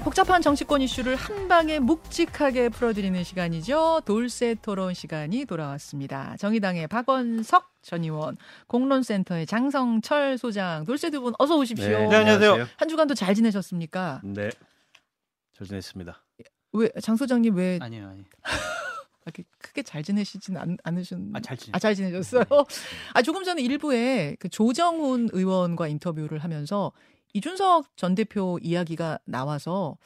네, 복잡한 정치권 이슈를 한 방에 묵직하게 풀어드리는 시간이죠. 돌쇠 토론 시간이 돌아왔습니다. 정의당의 박원석 전 의원, 공론센터의 장성철 소장, 돌쇠 두분 어서 오십시오. 네, 네, 안녕하세요. 한 주간도 잘 지내셨습니까? 네. 잘 지냈습니다. 왜 장 소장님 왜 아니요, 아니요. 이렇게 크게 잘 지내시진 않, 않으셨? 아, 잘 지내. 아, 잘 지내셨어요? 아, 조금 전에 일부에 그 조정훈 의원과 인터뷰를 하면서 이준석 전 대표 이야기가 나와서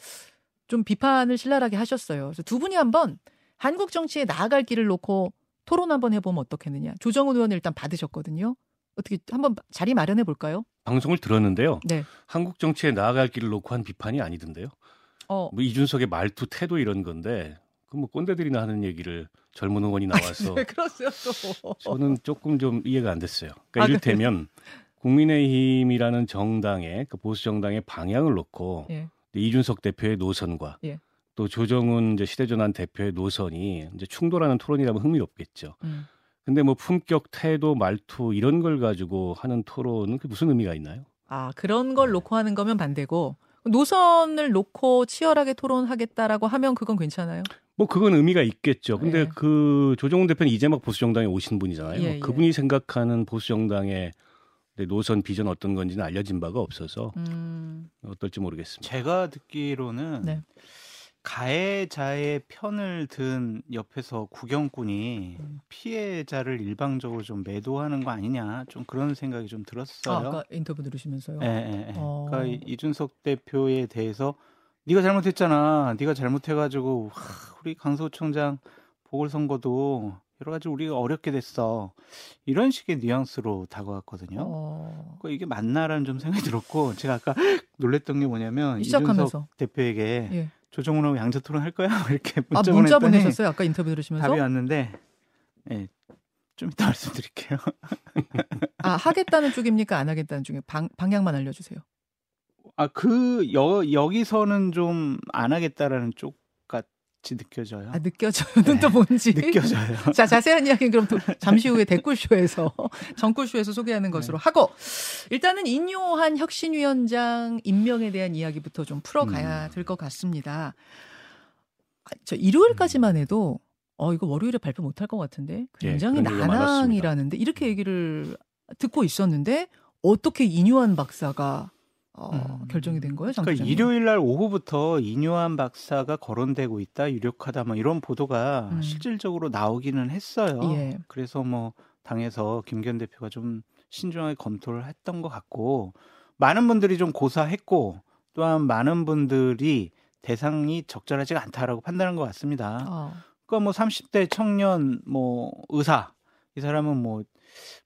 좀 비판을 신랄하게 하셨어요. 그래서 두 분이 한번 한국 정치에 나아갈 길을 놓고 토론 한번 해보면 어떻겠느냐. 조정훈 의원을 일단 받으셨거든요. 어떻게 한번 자리 마련해 볼까요? 방송을 들었는데요. 네. 한국 정치에 나아갈 길을 놓고 한 비판이 아니던데요. 어, 뭐 이준석의 말투, 태도 이런 건데 그뭐 꼰대들이나 하는 얘기를 젊은 의원이 나와서 네, 그러세요 또. 저는 조금 좀 이해가 안 됐어요. 그러니까 아, 이를테면 국민의힘이라는 정당의 그 보수 정당의 방향을 놓고 예. 이준석 대표의 노선과 예. 또 조정훈 이제 시대전환 대표의 노선이 이제 충돌하는 토론이라면 흥미롭겠죠. 음. 근데 뭐 품격, 태도, 말투 이런 걸 가지고 하는 토론은 그게 무슨 의미가 있나요? 아, 그런 걸 놓고 하는 거면 반대고 노선을 놓고 치열하게 토론하겠다라고 하면 그건 괜찮아요? 뭐 그건 의미가 있겠죠. 근데 예. 그 조정훈 대표는 이제 막 보수 정당에 오신 분이잖아요. 예, 예. 그분이 생각하는 보수 정당의 노선 비전 어떤 건지는 알려진 바가 없어서 음. 어떨지 모르겠습니다. 제가 듣기로는 네. 가해자의 편을 든 옆에서 구경꾼이 음. 피해자를 일방적으로 좀 매도하는 거 아니냐 좀 그런 생각이 좀 아, 들었어요. 아 까 인터뷰 들으시면서요. 예, 예, 예. 어. 그러니까 이- 이준석 대표에 대해서 네가 잘못했잖아. 네가 잘못해가지고 하, 우리 강서구청장 보궐선거도 여러 가지 우리가 어렵게 됐어. 이런 식의 뉘앙스로 다가왔거든요. 어. 그 이게 맞나라는 좀 생각이 들었고 제가 아까 놀랬던 게 뭐냐면 시작하면서. 이준석 대표에게 예. 조정훈하고 양자 토론 할 거야 이렇게 아, 문자, 문자 보냈더니 보내셨어요? 아까 인터뷰 들으시면서? 답이 왔는데 예, 좀 이따 말씀드릴게요. 아, 하겠다는 쪽입니까? 안 하겠다는 쪽에 방, 방향만 알려주세요. 아그 여기서는 좀 안 하겠다라는 쪽 느껴져요. 아, 느껴져요는 또 뭔지. 네. 느껴져요. 자, 자세한 이야기는 그럼 또 잠시 후에 댓글쇼에서, 정글쇼에서 소개하는 것으로 하고, 일단은 인요한 혁신위원장 임명에 대한 이야기부터 좀 풀어가야 음. 될것 같습니다. 아, 저 일요일까지만 해도, 어, 이거 월요일에 발표 못할 것 같은데? 예, 굉장히 얘기가 난항이라는데, 이렇게 얘기를 듣고 있었는데, 어떻게 인요한 박사가 어, 음. 결정이 된 거예요, 장 그러니까? 일요일 날 오후부터 이뇨한 박사가 거론되고 있다, 유력하다, 뭐 이런 보도가 음. 실질적으로 나오기는 했어요. 예. 그래서 뭐 당에서 김기현 대표가 좀 신중하게 검토를 했던 것 같고 많은 분들이 좀 고사했고 또한 많은 분들이 대상이 적절하지가 않다라고 판단한 것 같습니다. 어. 그러니까 뭐 30대 청년 뭐 의사 이 사람은 뭐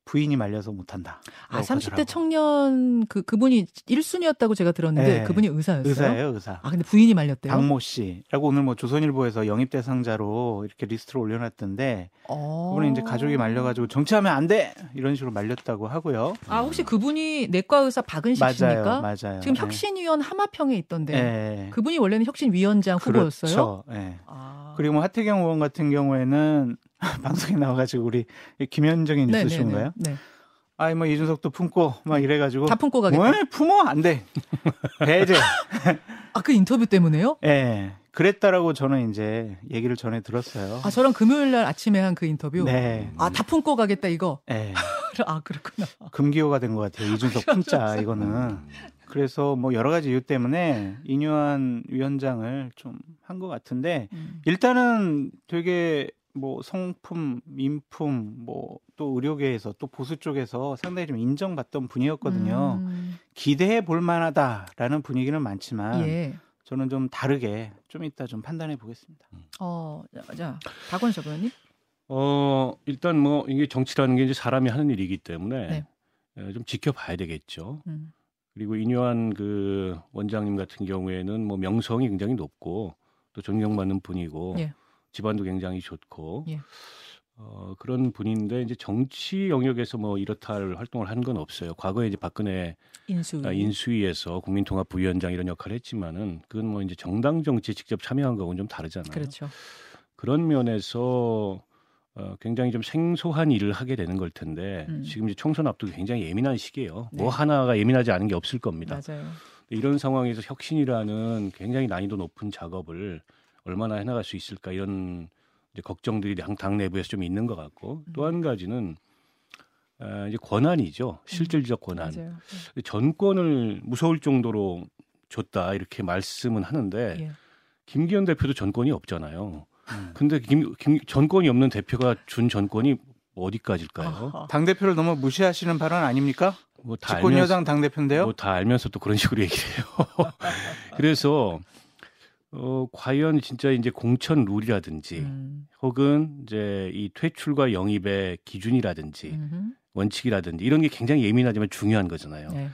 부인이 말려서 못한다. 아, 30대 청년 그 그분이 1순위였다고 제가 들었는데 네. 그분이 의사였어요. 의사예요, 의사. 아, 근데 부인이 말렸대요. 박모 씨라고 오늘 뭐 조선일보에서 영입 대상자로 이렇게 리스트를 올려놨던데 어. 그분은 이제 가족이 말려가지고 정치하면 안 돼 이런 식으로 말렸다고 하고요. 아, 혹시 그분이 내과 의사 박은식 맞아요, 씨입니까? 맞아요. 지금 예. 혁신위원 하마평에 있던데. 예. 그분이 원래는 혁신위원장 후보였어요. 그렇죠. 예. 아. 그리고 뭐 하태경 의원 같은 경우에는 방송에 나와가지고 우리 김현정이 네, 뉴스 네, 쇼인가요? 네. 네. 아이 뭐 이준석도 품고 막 이래가지고 다 품고 가겠다. 왜 품어 안 돼. 배제. 아, 그 인터뷰 때문에요? 예. 그랬다라고 저는 이제 얘기를 전해 들었어요. 아, 저랑 금요일 날 아침에 한 그 인터뷰. 네. 아, 다 품고 가겠다 이거. 예. 아, 그렇구나. 금기호가 된 것 같아요. 이준석 품자 이거는. 그래서 뭐 여러 가지 이유 때문에 이뇨한 위원장을 좀 한 것 같은데 음. 일단은 되게 뭐 성품, 민품, 뭐 또 의료계에서 또 보수 쪽에서 상당히 좀 인정받던 분이었거든요. 음, 기대해 볼 만하다라는 분위기는 많지만 예. 저는 좀 다르게 좀 이따 좀 판단해 보겠습니다. 어, 자, 자 박원석 의원님. 어 일단 뭐 이게 정치라는 게 이제 사람이 하는 일이기 때문에 네. 에, 좀 지켜봐야 되겠죠. 음. 그리고 인요한 그 원장님 같은 경우에는 뭐 명성이 굉장히 높고 또 존경받는 분이고 예. 집안도 굉장히 좋고 예. 어, 그런 분인데 이제 정치 영역에서 뭐 이렇다 할 활동을 한 건 없어요. 과거에 이제 박근혜 인수. 아, 인수위에서 국민통합 부위원장 이런 역할을 했지만은 그건 뭐 이제 정당 정치에 직접 참여한 거하고는 좀 다르잖아요. 그렇죠. 그런 면에서 어, 굉장히 좀 생소한 일을 하게 되는 걸 텐데 음. 지금 이제 총선 앞두고 굉장히 예민한 시기예요. 네. 뭐 하나가 예민하지 않은 게 없을 겁니다. 맞아요. 이런 상황에서 혁신이라는 굉장히 난이도 높은 작업을 얼마나 해나갈 수 있을까 이런 이제 걱정들이 당, 당 내부에서 좀 있는 것 같고 또한 가지는 아, 이제 권한이죠 실질적 권한 맞아요. 전권을 무서울 정도로 줬다 이렇게 말씀은 하는데 예. 김기현 대표도 전권이 없잖아요. 음. 근데 김, 김 전권이 없는 대표가 준 전권이 어디까지일까요? 당 대표를 너무 무시하시는 발언 아닙니까? 뭐 다 집권 여당 당 대표인데요. 뭐 다 알면서 또 그런 식으로 얘기를 해요. 그래서 어 과연 진짜 이제 공천 룰이라든지 음. 혹은 이제 이 퇴출과 영입의 기준이라든지 음흠. 원칙이라든지 이런 게 굉장히 예민하지만 중요한 거잖아요. 네.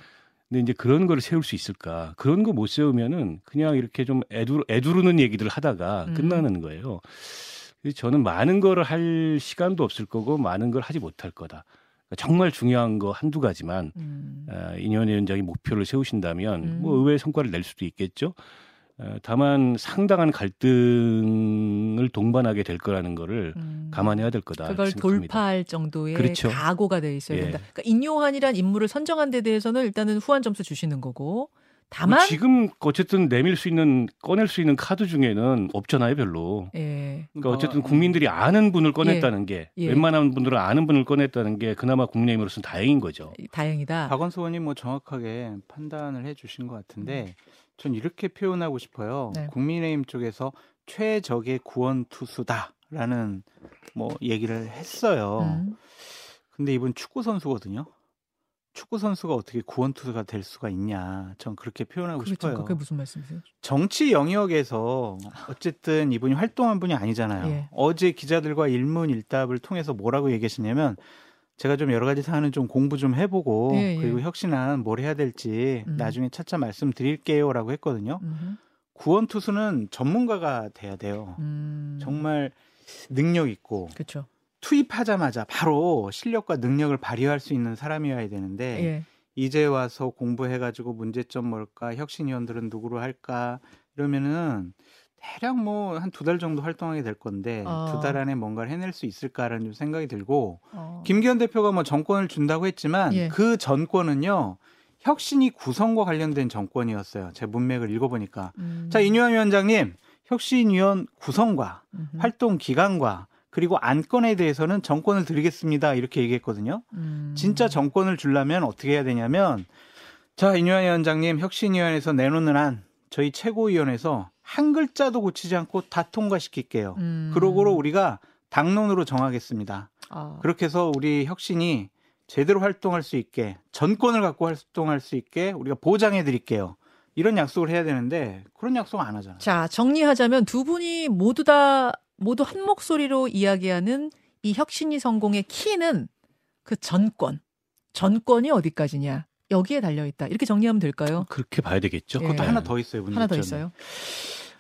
근데 이제 그런 거를 세울 수 있을까? 그런 거 못 세우면은 그냥 이렇게 좀 애두, 애두르는 얘기들 하다가 음. 끝나는 거예요. 그래서 저는 많은 거를 할 시간도 없을 거고 많은 걸 하지 못할 거다. 그러니까 정말 중요한 거 한두 가지만 음. 어, 이년 위원장이 목표를 세우신다면 음. 뭐 의외의 성과를 낼 수도 있겠죠. 어, 다만 상당한 갈등을 동반하게 될 거라는 거를 음. 감안해야 될 거다. 그걸 생각합니다. 돌파할 정도의 그렇죠. 각오가 돼 있어야 예. 된다. 그러니까 인요한이란 인물을 선정한 데 대해서는 일단은 후한 점수 주시는 거고 뭐 다만 지금 어쨌든 내밀 수 있는 꺼낼 수 있는 카드 중에는 없잖아요, 별로. 예. 그러니까 어쨌든 국민들이 아는 분을 꺼냈다는 게 예. 웬만한 분들은 아는 분을 꺼냈다는 게 그나마 국민의힘으로서는 다행인 거죠. 다행이다. 박원수 의원님 뭐 정확하게 판단을 해 주신 것 같은데 전 이렇게 표현하고 싶어요. 네. 국민의힘 쪽에서 최적의 구원 투수다라는 뭐 얘기를 했어요. 음. 근데 이분 축구 선수거든요. 축구 선수가 어떻게 구원 투수가 될 수가 있냐? 전 그렇게 표현하고 그게, 싶어요. 그게 무슨 말씀이세요? 정치 영역에서 어쨌든 이분이 활동한 분이 아니잖아요. 예. 어제 기자들과 일문일답을 통해서 뭐라고 얘기하시냐면 제가 좀 여러 가지 사안을 좀 공부 좀 해보고 예, 예. 그리고 혁신안 뭘 해야 될지 음. 나중에 차차 말씀드릴게요라고 했거든요. 음흠. 구원 투수는 전문가가 돼야 돼요. 음. 정말 능력 있고 그렇죠. 투입하자마자 바로 실력과 능력을 발휘할 수 있는 사람이어야 되는데 예. 이제 와서 공부해가지고 문제점 뭘까 혁신위원들은 누구로 할까 이러면은 대략 뭐 한 두 달 정도 활동하게 될 건데 어. 두달 안에 뭔가를 해낼 수 있을까라는 좀 생각이 들고 어. 김기현 대표가 뭐 정권을 준다고 했지만 예. 그 전권은요 혁신이 구성과 관련된 정권이었어요. 제 문맥을 읽어보니까 음. 자 이뇨한 위원장님 혁신위원 구성과 음흠. 활동 기간과 그리고 안건에 대해서는 정권을 드리겠습니다 이렇게 얘기했거든요. 음. 진짜 정권을 주려면 어떻게 해야 되냐면 자 이뇨한 위원장님 혁신위원회에서 내놓는 안 저희 최고위원회에서 한 글자도 고치지 않고 다 통과시킬게요. 음. 그러고로 우리가 당론으로 정하겠습니다. 아. 그렇게 해서 우리 혁신이 제대로 활동할 수 있게 전권을 갖고 활동할 수 있게 우리가 보장해 드릴게요. 이런 약속을 해야 되는데 그런 약속 안 하잖아요. 자, 정리하자면 두 분이 모두 다 모두 한 목소리로 이야기하는 이 혁신이 성공의 키는 그 전권. 전권이 어디까지냐. 여기에 달려 있다. 이렇게 정리하면 될까요? 그렇게 봐야 되겠죠. 예. 그것도 네. 하나 더 있어요. 하나 더 있어요.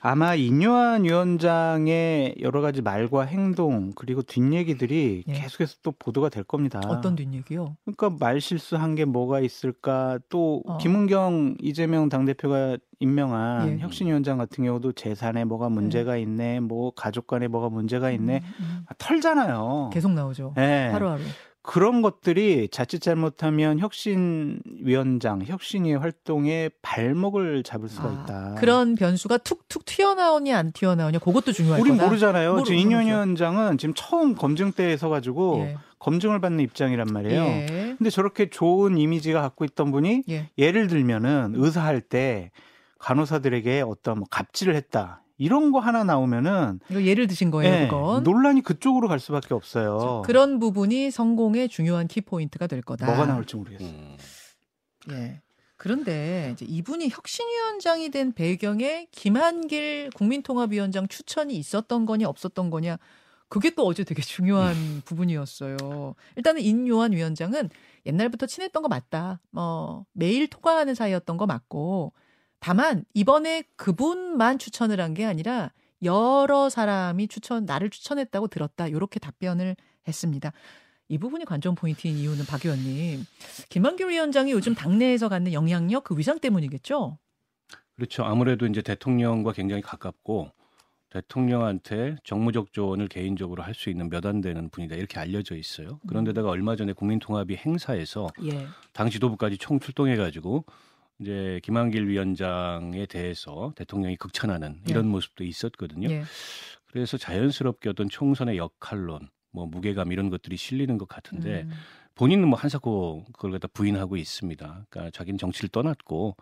아마 인요한 위원장의 여러 가지 말과 행동 그리고 뒷얘기들이 예. 계속해서 또 보도가 될 겁니다. 어떤 뒷얘기요? 그러니까 말 실수한 게 뭐가 있을까? 또 어. 김은경 이재명 당대표가 임명한 예. 혁신위원장 같은 경우도 재산에 뭐가 문제가 있네, 뭐 가족 간에 뭐가 문제가 있네, 음, 음. 아, 털잖아요. 계속 나오죠. 예. 하루하루. 그런 것들이 자칫 잘못하면 혁신위원장, 혁신위의 활동에 발목을 잡을 수가 아, 있다. 그런 변수가 툭툭 튀어나오냐 안 튀어나오냐 그것도 중요할 우린 거다. 모르잖아요. 모르- 지금 인현. 위원장은 지금 처음 검증대에 서가지고 예. 검증을 받는 입장이란 말이에요. 예. 근데 저렇게 좋은 이미지가 갖고 있던 분이 예. 예를 들면은 의사할 때 간호사들에게 어떤 뭐 갑질을 했다. 이런 거 하나 나오면은 이거 예를 드신 거예요, 예, 그건. 논란이 그쪽으로 갈 수밖에 없어요. 그런 부분이 성공의 중요한 키포인트가 될 거다. 뭐가 나올지 모르겠어요. 음. 예. 그런데 이제 이분이 혁신위원장이 된 배경에 김한길 국민통합위원장 추천이 있었던 거냐 없었던 거냐 그게 또 어제 되게 중요한 부분이었어요. 일단은 인요한 위원장은 옛날부터 친했던 거 맞다. 뭐 매일 통화하는 사이였던 거 맞고 다만 이번에 그분만 추천을 한 게 아니라 여러 사람이 추천 나를 추천했다고 들었다. 이렇게 답변을 했습니다. 이 부분이 관전 포인트인 이유는 박 의원님 김한길 위원장이 요즘 당내에서 갖는 영향력 그 위상 때문이겠죠? 그렇죠. 아무래도 이제 대통령과 굉장히 가깝고 대통령한테 정무적 조언을 개인적으로 할 수 있는 몇 안 되는 분이다 이렇게 알려져 있어요. 그런데다가 얼마 전에 국민통합위 행사에서 예. 당 지도부까지 총 출동해가지고 이제 김한길 위원장에 대해서 대통령이 극찬하는 이런 예. 모습도 있었거든요. 예. 그래서 자연스럽게 어떤 총선의 역할론, 뭐 무게감 이런 것들이 실리는 것 같은데 음. 본인은 뭐 한사코 그걸 갖다 부인하고 있습니다. 그러니까 자기는 정치를 떠났고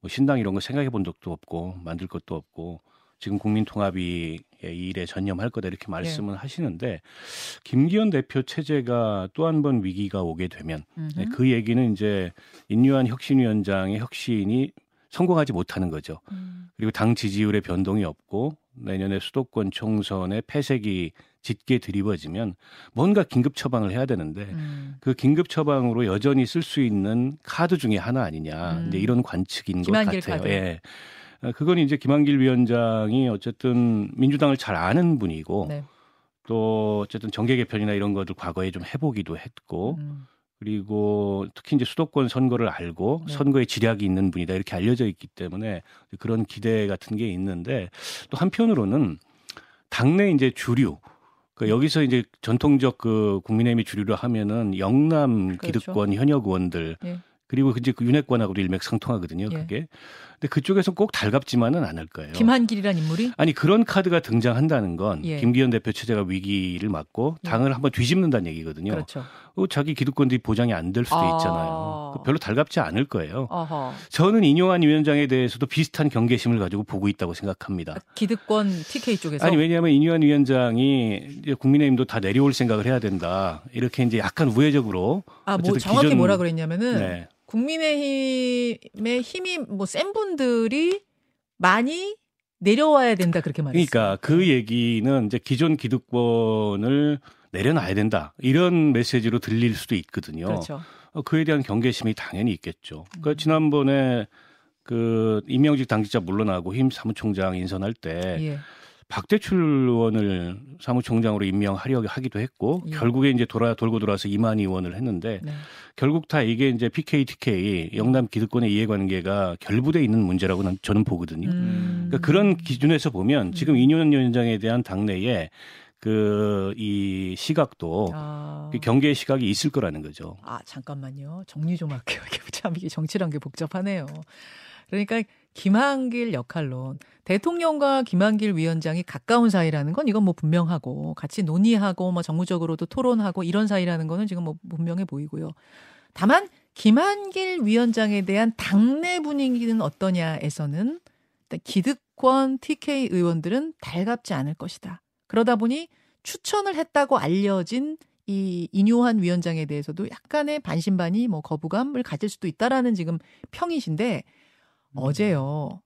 뭐 신당 이런 거 생각해 본 적도 없고 만들 것도 없고 지금 국민통합이 이 일에 전념할 거다 이렇게 말씀을 하시는데 김기현 대표 체제가 또 한 번 위기가 오게 되면 음흠. 네, 그 얘기는 이제 인류한 혁신위원장의 혁신이 성공하지 못하는 거죠. 음. 그리고 당 지지율의 변동이 없고 내년에 수도권 총선에 패색이 짙게 드리워지면 뭔가 긴급 처방을 해야 되는데 음. 그 긴급 처방으로 여전히 쓸 수 있는 카드 중에 하나 아니냐 음. 이제 이런 관측인 것 같아요. 카드. 예. 어, 그건 이제 김한길 위원장이 어쨌든 민주당을 잘 아는 분이고 네. 또 어쨌든 정계 개편이나 이런 것들 과거에 좀 해보기도 했고 음. 그리고 특히 이제 수도권 선거를 알고 네. 선거에 지략이 있는 분이다 이렇게 알려져 있기 때문에 그런 기대 같은 게 있는데 또 한편으로는 당내 이제 주류 그 여기서 이제 전통적 그 국민의힘이 주류로 하면은 영남 그렇죠. 기득권 현역 의원들 예. 그리고 이제 그 윤핵관하고도 일맥상통하거든요. 예. 그게. 근데 그쪽에서 꼭 달갑지만은 않을 거예요. 김한길이란 인물이 아니 그런 카드가 등장한다는 건 예. 김기현 대표 체제가 위기를 맞고 예. 당을 한번 뒤집는다는 얘기거든요. 그렇죠. 어, 자기 기득권들이 보장이 안 될 수도 아. 있잖아요. 그 별로 달갑지 않을 거예요. 어허. 저는 인용한 위원장에 대해서도 비슷한 경계심을 가지고 보고 있다고 생각합니다. 기득권 TK 쪽에서 아니 왜냐하면 인유한 위원장이 국민의힘도 다 내려올 생각을 해야 된다. 이렇게 이제 약간 우회적으로 아, 뭐 어쨌든 정확히 뭐라 그랬냐면은 네. 국민의힘의 힘이 뭐 센 분들이 많이 내려와야 된다 그렇게 말했어요. 그러니까 그 얘기는 이제 기존 기득권을 내려놔야 된다. 이런 메시지로 들릴 수도 있거든요. 그렇죠. 어, 그에 대한 경계심이 당연히 있겠죠. 그러니까 음. 지난번에 그 임명직 당직자 물러나고 힘 사무총장 인선할 때 예. 박대출 의원을 사무총장으로 임명하려 하기도 했고 예. 결국에 이제 돌아 돌고 돌아서 이만희 의원을 했는데 네. 결국 다 이게 이제 PK, TK 영남 기득권의 이해관계가 결부돼 있는 문제라고 난 저는 보거든요. 음. 그러니까 그런 기준에서 보면 지금 음. 이윤 위원장에 대한 당내에 그이 시각도 아. 그 경계의 시각이 있을 거라는 거죠. 아 잠깐만요. 정리 좀 할게요. 이게 참 이게 정치란 게 복잡하네요. 그러니까 김한길 역할론 대통령과 김한길 위원장이 가까운 사이라는 건 이건 뭐 분명하고 같이 논의하고 뭐 정무적으로도 토론하고 이런 사이라는 거는 지금 뭐 분명해 보이고요. 다만 김한길 위원장에 대한 당내 분위기는 어떠냐에서는 기득권 TK 의원들은 달갑지 않을 것이다. 그러다 보니 추천을 했다고 알려진 이 인요한 위원장에 대해서도 약간의 반신반의 뭐 거부감을 가질 수도 있다라는 지금 평이신데 어제요.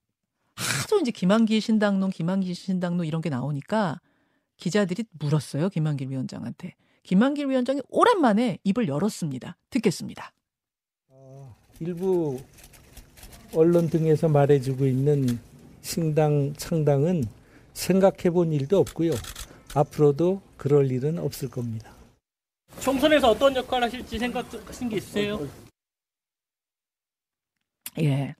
하도 이제 김한길 신당론, 김한길 신당론 이런 게 나오니까 기자들이 물었어요. 김한길 위원장한테. 김한길 위원장이 오랜만에 입을 열었습니다. 듣겠습니다. 어, 일부 언론 등에서 말해주고 있는 신당 창당은 생각해 본 일도 없고요. 앞으로도 그럴 일은 없을 겁니다. 총선에서 어떤 역할 하실지 생각하신 게 있으세요? 예.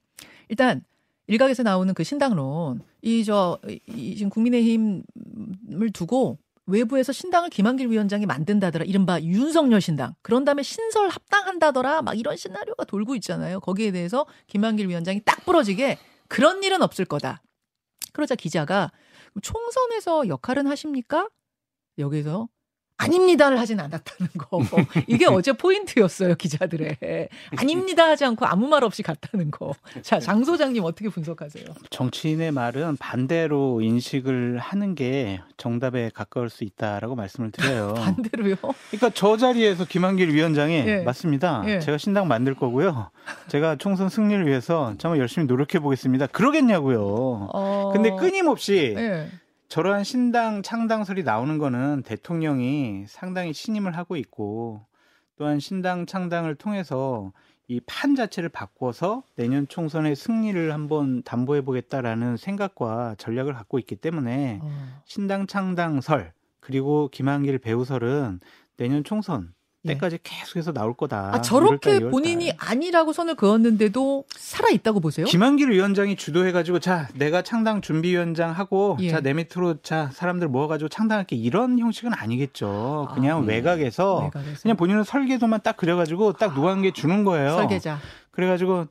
일단 일각에서 나오는 그 신당론 이 저 이 지금 국민의힘을 두고 외부에서 신당을 김한길 위원장이 만든다더라 이른바 윤석열 신당. 그런 다음에 신설 합당한다더라 막 이런 시나리오가 돌고 있잖아요. 거기에 대해서 김한길 위원장이 딱 부러지게 그런 일은 없을 거다. 그러자 기자가 총선에서 역할은 하십니까? 여기서 아닙니다를 하진 않았다는 거. 이게 어제 포인트였어요, 기자들의. 아닙니다 하지 않고 아무 말 없이 갔다는 거. 자, 장 소장님 어떻게 분석하세요? 정치인의 말은 반대로 인식을 하는 게 정답에 가까울 수 있다라고 말씀을 드려요. 반대로요? 그러니까 저 자리에서 김한길 위원장이 예. 맞습니다. 예. 제가 신당 만들 거고요. 제가 총선 승리를 위해서 정말 열심히 노력해 보겠습니다. 그러겠냐고요. 어... 근데 끊임없이 예. 저러한 신당 창당설이 나오는 거는 대통령이 상당히 신임을 하고 있고 또한 신당 창당을 통해서 이 판 자체를 바꿔서 내년 총선의 승리를 한번 담보해 보겠다라는 생각과 전략을 갖고 있기 때문에 어. 신당 창당설 그리고 김한길 배우설은 내년 총선 예. 때까지 계속해서 나올 거다. 아, 저렇게 1월 달, 2월 달. 본인이 아니라고 선을 그었는데도 살아 있다고 보세요? 김한길 위원장이 주도해가지고 자 내가 창당 준비위원장 하고 예. 자내 밑으로 자 사람들 모아가지고 창당할게 이런 형식은 아니겠죠. 그냥 아, 음. 외곽에서 외곽에서. 그냥 본인은 설계도만 딱 그려가지고 딱 누구한게 주는 거예요. 설계자. 그래가지고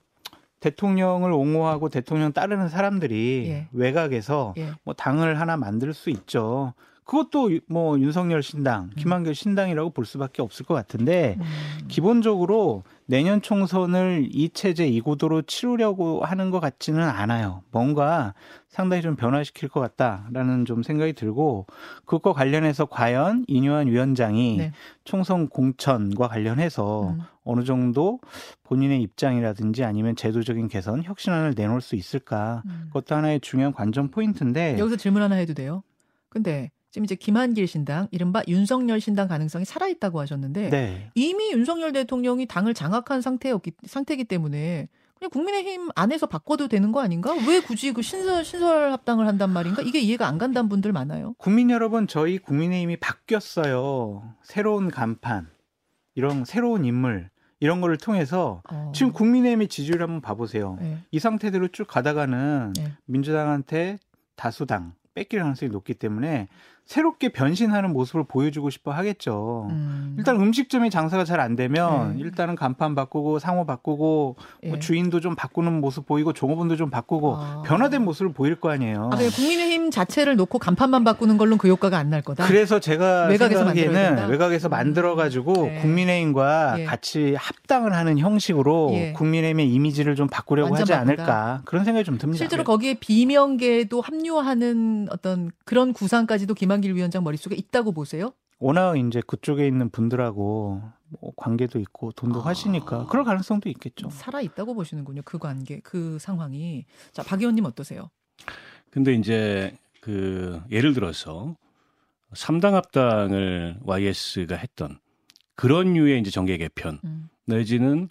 대통령을 옹호하고 대통령 따르는 사람들이 예. 외곽에서 예. 뭐 당을 하나 만들 수 있죠. 그것도 뭐 윤석열 신당, 김한길 신당이라고 볼 수밖에 없을 것 같은데 음. 기본적으로 내년 총선을 이 체제 이 구도로 치르려고 하는 것 같지는 않아요. 뭔가 상당히 좀 변화시킬 것 같다라는 좀 생각이 들고 그것과 관련해서 과연 이뇨한 위원장이 네. 총선 공천과 관련해서 음. 어느 정도 본인의 입장이라든지 아니면 제도적인 개선, 혁신안을 내놓을 수 있을까? 음. 그것도 하나의 중요한 관전 포인트인데 여기서 질문 하나 해도 돼요? 근데 지금 이제 김한길 신당, 이른바 윤석열 신당 가능성이 살아있다고 하셨는데 네. 이미 윤석열 대통령이 당을 장악한 상태였기 상태이기 때문에 그냥 국민의힘 안에서 바꿔도 되는 거 아닌가? 왜 굳이 그 신설 신설 합당을 한단 말인가? 이게 이해가 안 간다는 분들 많아요. 국민 여러분, 저희 국민의힘이 바뀌었어요. 새로운 간판, 이런 새로운 인물, 이런 거를 통해서 어. 지금 국민의힘의 지지율 한번 봐보세요. 네. 이 상태대로 쭉 가다가는 네. 민주당한테 다수당 뺏길 가능성이 높기 때문에 새롭게 변신하는 모습을 보여주고 싶어 하겠죠. 음. 일단 음식점이 장사가 잘 안 되면 네. 일단은 간판 바꾸고 상호 바꾸고 뭐 예. 주인도 좀 바꾸는 모습 보이고 종업원도 좀 바꾸고 아. 변화된 모습을 보일 거 아니에요. 아, 국민의힘 자체를 놓고 간판만 바꾸는 걸로는 그 효과가 안 날 거다. 그래서 제가 외곽에서? 생각하기에는 외곽에서 음. 만들어 가지고 네. 국민의힘과 예. 같이 합당을 하는 형식으로 예. 국민의힘의 이미지를 좀 바꾸려고 하지 바꾸다. 않을까 그런 생각이 좀 듭니다. 실제로 거기에 비명계도 합류하는 어떤 그런 구상까지도 김한길 위원장 머릿속에 있다고 보세요? 워낙 이제 그쪽에 있는 분들하고 뭐 관계도 있고 돈도 아. 하시니까 그럴 가능성도 있겠죠. 살아 있다고 보시는군요. 그 관계, 그 상황이. 자, 박 의원님 어떠세요? 근데 이제 그 예를 들어서 삼당 합당을 YS가 했던 그런 류의 이제 정계 개편 음, 내지는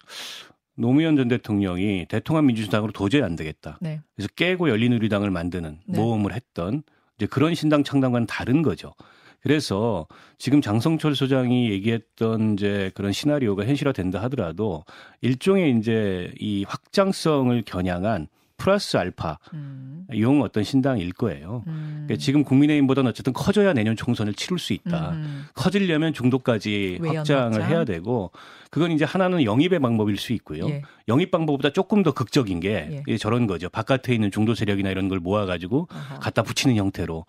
노무현 전 대통령이 대통합 민주당으로 도저히 안 되겠다. 네. 그래서 깨고 열린우리당을 만드는 네. 모험을 했던 이제 그런 신당 창당과는 다른 거죠. 그래서 지금 장성철 소장이 얘기했던 이제 그런 시나리오가 현실화 된다 하더라도 일종의 이제 이 확장성을 겨냥한 플러스 알파 음, 용 어떤 신당일 거예요. 음. 그러니까 지금 국민의힘보다는 어쨌든 커져야 내년 총선을 치를 수 있다. 음, 커지려면 중도까지 확장을 확장. 해야 되고 그건 이제 하나는 영입의 방법일 수 있고요. 예. 영입 방법보다 조금 더 극적인 게 예. 저런 거죠. 바깥에 있는 중도 세력이나 이런 걸 모아가지고 아하. 갖다 붙이는 형태로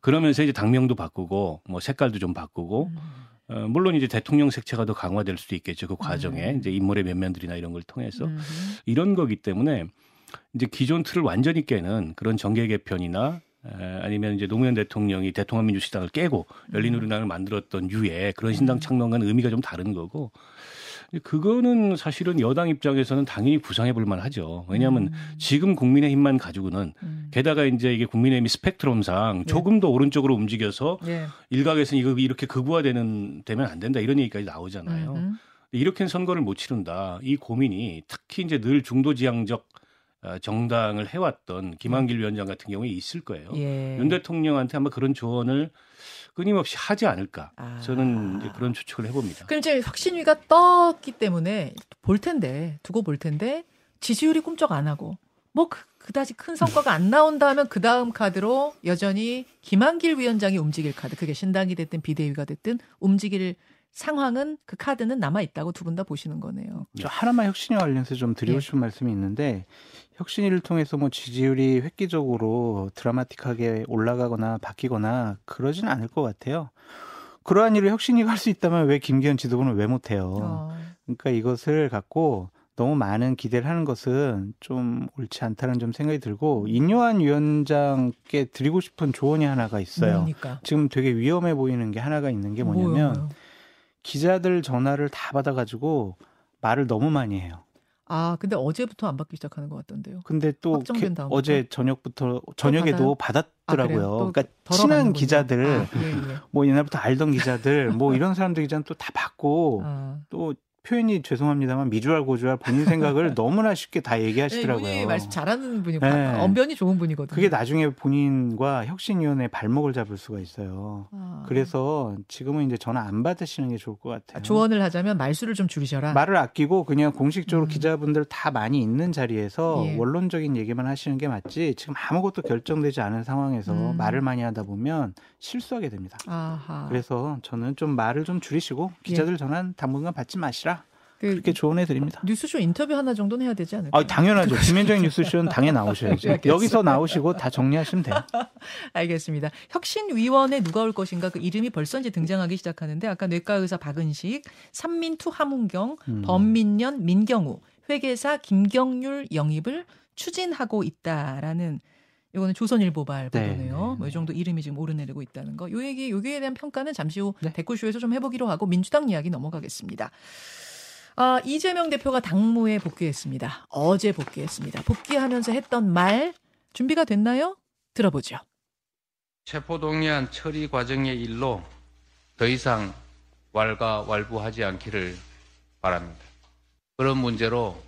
그러면서 이제 당명도 바꾸고 뭐 색깔도 좀 바꾸고 음, 어, 물론 이제 대통령 색채가 더 강화될 수도 있겠죠. 그 과정에 음. 이제 인물의 면면들이나 이런 걸 통해서 음, 이런 거기 때문에 이제 기존 틀을 완전히 깨는 그런 정계 개편이나 에, 아니면 이제 노무현 대통령이 대통합 민주시당을 깨고 열린우리당을 만들었던 유의 그런 신당 음. 창당과는 의미가 좀 다른 거고 그거는 사실은 여당 입장에서는 당연히 구상해 볼 만하죠. 왜냐하면 음, 지금 국민의힘만 가지고는 음. 게다가 이제 이게 국민의힘이 스펙트럼상 네. 조금 더 오른쪽으로 움직여서 예. 일각에서는 이거 이렇게 극우화되는 되면 안 된다 이런 얘기까지 나오잖아요. 음흠. 이렇게는 선거를 못 치른다. 이 고민이 특히 이제 늘 중도 지향적 어, 정당을 해왔던 김한길 위원장 같은 경우에 있을 거예요. 예. 윤 대통령한테 아마 그런 조언을 끊임없이 하지 않을까. 아. 저는 이제 그런 추측을 해봅니다. 그럼 이제 혁신위가 떴기 때문에 볼 텐데 두고 볼 텐데 지지율이 꿈쩍 안 하고 뭐 그, 그다지 큰 성과가 안 나온다 하면 그 다음 카드로 여전히 김한길 위원장이 움직일 카드 그게 신당이 됐든 비대위가 됐든 움직일 상황은 그 카드는 남아 있다고 두 분 다 보시는 거네요. 저 하나만 혁신과 관련해서 좀 드리고 예. 싶은 말씀이 있는데 혁신위를 통해서 뭐 지지율이 획기적으로 드라마틱하게 올라가거나 바뀌거나 그러진 않을 것 같아요. 그러한 일을 혁신위가 할 수 있다면 왜 김기현 지도부는 왜 못해요? 어. 그러니까 이것을 갖고 너무 많은 기대를 하는 것은 좀 옳지 않다는 좀 생각이 들고 인요한 위원장께 드리고 싶은 조언이 하나가 있어요. 뭡니까? 지금 되게 위험해 보이는 게 하나가 있는 게 뭐냐면 뭐요? 기자들 전화를 다 받아가지고 말을 너무 많이 해요. 아 근데 어제부터 안 받기 시작하는 것 같던데요. 근데 또 다음부터? 어제 저녁부터 저녁에도? 받았더라고요. 아, 그러니까 친한. 기자들 아, 예, 예. 뭐 옛날부터 알던 기자들 뭐 이런 사람들 기자는 또다 받고 아. 또 표현이 죄송합니다만 미주알 고주알 본인 생각을 너무나 쉽게 다 얘기하시더라고요. 네, 말씀 잘하는 분이고 네. 언변이 좋은 분이거든요. 그게 나중에 본인과 혁신위원회 발목을 잡을 수가 있어요. 아. 그래서 지금은 이제 전화 안 받으시는 게 좋을 것 같아요. 조언을 하자면 말수를 좀 줄이셔라. 말을 아끼고 그냥 공식적으로 음. 기자분들 다 많이 있는 자리에서 예. 원론적인 얘기만 하시는 게 맞지 지금 아무것도 결정되지 않은 상황에서 음. 말을 많이 하다 보면 실수하게 됩니다. 아하. 그래서 저는 좀 말을 좀 줄이시고 기자들 전화 당분간 받지 마시라 그 그렇게 조언해 드립니다. 뉴스쇼 인터뷰 하나 정도는 해야 되지 않을까요? 아, 당연하죠. 김현정 뉴스쇼는 당연히 나오셔야죠. 여기서 나오시고 다 정리하시면 돼요. 알겠습니다. 혁신위원회 누가 올 것인가 그 이름이 벌써 이제 등장하기 시작하는데 아까 뇌과 의사 박은식, 삼민투 하문경, 음. 범민년 민경우, 회계사 김경률 영입을 추진하고 있다라는 이거는 조선일보발 네, 보도네요. 네, 뭐이 정도 이름이 지금 오르내리고 있다는 거. 요 얘기 여기에 대한 평가는 잠시 후 네. 댓글쇼에서 좀 해보기로 하고 민주당 이야기 넘어가겠습니다. 아, 이재명 대표가 당무에 복귀했습니다. 어제 복귀했습니다. 복귀하면서 했던 말 준비가 됐나요? 들어보죠. 체포동의안 처리 과정의 일로 더 이상 왈가왈부하지 않기를 바랍니다. 그런 문제로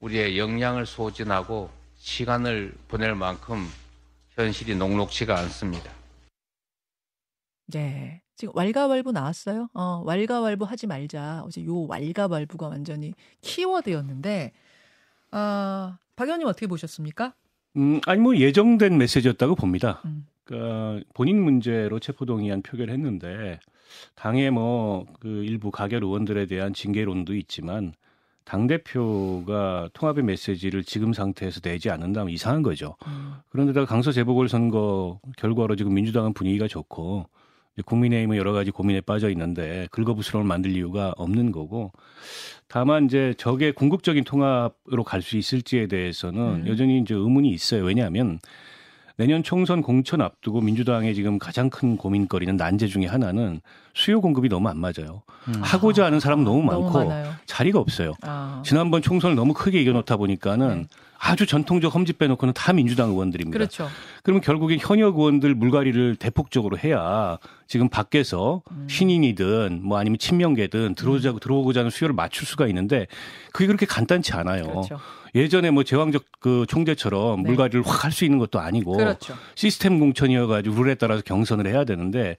우리의 역량을 소진하고 시간을 보낼 만큼 현실이 녹록지가 않습니다. 네. 지금 왈가왈부 나왔어요. 어, 왈가왈부 하지 말자. 어제 요 왈가왈부가 완전히 키워드였는데, 아, 박 의원님 어떻게 보셨습니까? 음, 아니 뭐 예정된 메시지였다고 봅니다. 음. 그러니까 본인 문제로 체포동의안 표결을 했는데 당의 뭐 그 일부 가결 의원들에 대한 징계론도 있지만 당 대표가 통합의 메시지를 지금 상태에서 내지 않는다면 이상한 거죠. 음, 그런데다가 강서 재보궐 선거 결과로 지금 민주당은 분위기가 좋고 국민의힘은 여러 가지 고민에 빠져 있는데 긁어부스럼을 만들 이유가 없는 거고 다만 이제 저게 궁극적인 통합으로 갈 수 있을지에 대해서는 음. 여전히 이제 의문이 있어요. 왜냐하면 내년 총선 공천 앞두고 민주당의 지금 가장 큰 고민거리는 난제 중에 하나는 수요 공급이 너무 안 맞아요. 음. 하고자 하는 사람 너무 너무 많고 많아요. 자리가 없어요. 아, 지난번 총선을 너무 크게 이겨놓다 보니까는 네. 아주 전통적 험지 빼놓고는 다 민주당 의원들입니다. 그렇죠. 그러면 결국에 현역 의원들 물갈이를 대폭적으로 해야 지금 밖에서 음. 신인이든 뭐 아니면 친명계든 들어오자 들어오고자 하는 수요를 맞출 수가 있는데 그게 그렇게 간단치 않아요. 그렇죠. 예전에 뭐 제왕적 그 총재처럼 네. 물갈이를 확 할 수 있는 것도 아니고 그렇죠. 시스템 공천이어가지고 룰에 따라서 경선을 해야 되는데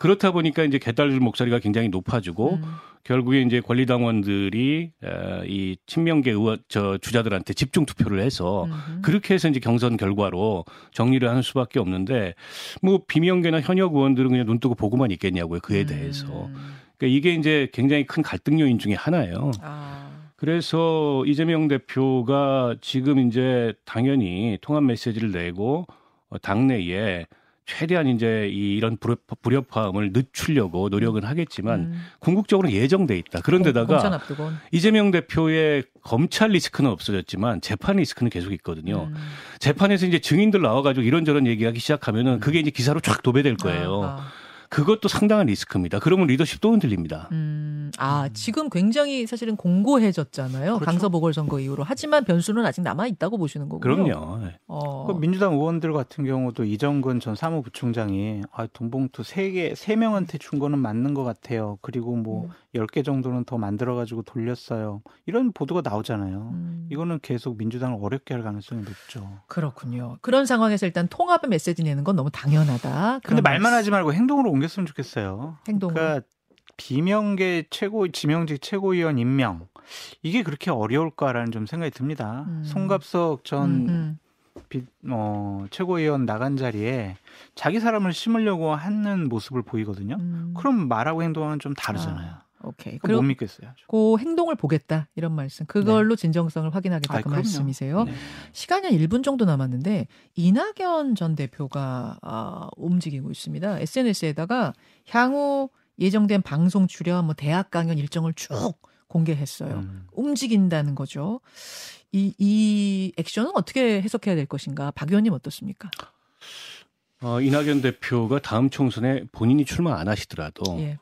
그렇다 보니까 이제 개딸들 목소리가 굉장히 높아지고 음, 결국에 이제 권리당원들이 에, 이 친명계 의원 저 주자들한테 집중 투표를 해서 음흠. 그렇게 해서 이제 경선 결과로 정리를 하는 수밖에 없는데 뭐 비명계나 현역 의원들은 그냥 눈 뜨고 보고만 있겠냐고요 그에 대해서 음, 그러니까 이게 이제 굉장히 큰 갈등 요인 중에 하나예요. 아, 그래서 이재명 대표가 지금 이제 당연히 통합 메시지를 내고 어, 당내에 최대한 이제 이 이런 불협- 불협화음을 늦추려고 노력은 하겠지만 음, 궁극적으로 예정돼 있다. 그런데다가 앞두고. 이재명 대표의 검찰 리스크는 없어졌지만 재판 리스크는 계속 있거든요. 음. 재판에서 이제 증인들 나와가지고 이런저런 얘기하기 시작하면은 그게 이제 기사로 쫙 도배될 거예요. 아, 아. 그것도 상당한 리스크입니다. 그러면 리더십 또 흔들립니다. 음, 아, 지금 굉장히 사실은 공고해졌잖아요. 그렇죠. 강서 보궐선거 이후로. 하지만 변수는 아직 남아 있다고 보시는 거군요. 그럼요. 네. 어, 그 민주당 의원들 같은 경우도 이정근 전 사무부총장이 아, 돈봉투 세개세 명한테 준 거는 맞는 것 같아요. 그리고 뭐 음. 열개 정도는 더 만들어 가지고 돌렸어요. 이런 보도가 나오잖아요. 음, 이거는 계속 민주당을 어렵게 할 가능성이 높죠. 그렇군요. 그런 상황에서 일단 통합의 메시지 내는 건 너무 당연하다. 근데 그런 말만. 하지 말고 행동으로 옮겼으면 좋겠어요. 행동으로. 그러니까 비명계 최고 지명직 최고위원 임명 이게 그렇게 어려울까라는 좀 생각이 듭니다. 음. 송갑석 전 음, 음. 비- 어, 최고위원 나간 자리에 자기 사람을 심으려고 하는 모습을 보이거든요. 음. 그럼 말하고 행동하는 좀 다르잖아요. 아, 오케이. 그럼 못 믿겠어요. 그 행동을 보겠다 이런 말씀. 그걸로 진정성을 확인하겠다 아, 그 그럼요. 말씀이세요. 네. 시간이 한 1분 정도 남았는데 이낙연 전 대표가 아, 움직이고 있습니다. SNS에다가 향후 예정된 방송 출연, 뭐 대학 강연 일정을 쭉 공개했어요. 음. 움직인다는 거죠. 이, 이 액션은 어떻게 해석해야 될 것인가? 박 의원님 어떻습니까? 어, 이낙연 대표가 다음 총선에 본인이 출마 안 하시더라도 예.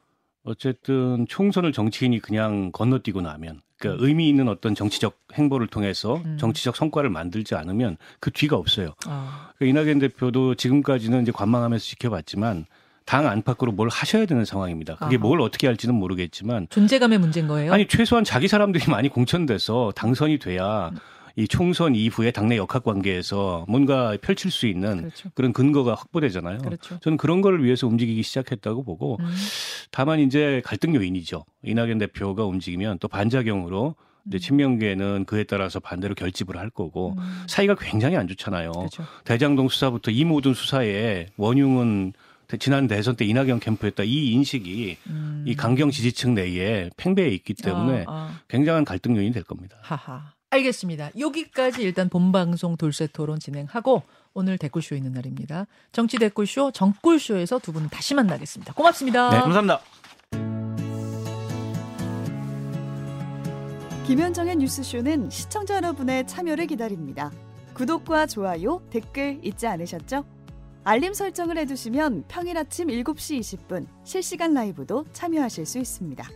어쨌든 총선을 정치인이 그냥 건너뛰고 나면 그러니까 의미 있는 어떤 정치적 행보를 통해서 음. 정치적 성과를 만들지 않으면 그 뒤가 없어요. 아, 그러니까 이낙연 대표도 지금까지는 이제 관망하면서 지켜봤지만 당 안팎으로 뭘 하셔야 되는 상황입니다. 그게 아하. 뭘 어떻게 할지는 모르겠지만 존재감의 문제인 거예요? 아니 최소한 자기 사람들이 많이 공천돼서 당선이 돼야 이 총선 이후에 당내 역학 관계에서 뭔가 펼칠 수 있는 그렇죠. 그런 근거가 확보되잖아요. 그렇죠. 저는 그런 거를 위해서 움직이기 시작했다고 보고 음, 다만 이제 갈등 요인이죠. 이낙연 대표가 움직이면 또 반작용으로 이제 음. 친명계는 그에 따라서 반대로 결집을 할 거고 음, 사이가 굉장히 안 좋잖아요. 그렇죠. 대장동 수사부터 이 모든 수사에 원흉은 지난 대선 때 이낙연 캠프였다 이 인식이 음. 이 강경 지지층 내에 팽배해 있기 때문에 아, 아. 굉장한 갈등 요인이 될 겁니다. 하하. 알겠습니다. 여기까지 일단 본방송 돌쇠 토론 진행하고 오늘 댓글쇼 있는 날입니다. 정치 댓글쇼 정꿀쇼에서 두 분 다시 만나겠습니다. 고맙습니다. 네, 감사합니다. 김현정의 뉴스쇼는 시청자 여러분의 참여를 기다립니다. 구독과 좋아요, 댓글 잊지 않으셨죠? 알림 설정을 해두시면 평일 아침 7시 20분 실시간 라이브도 참여하실 수 있습니다.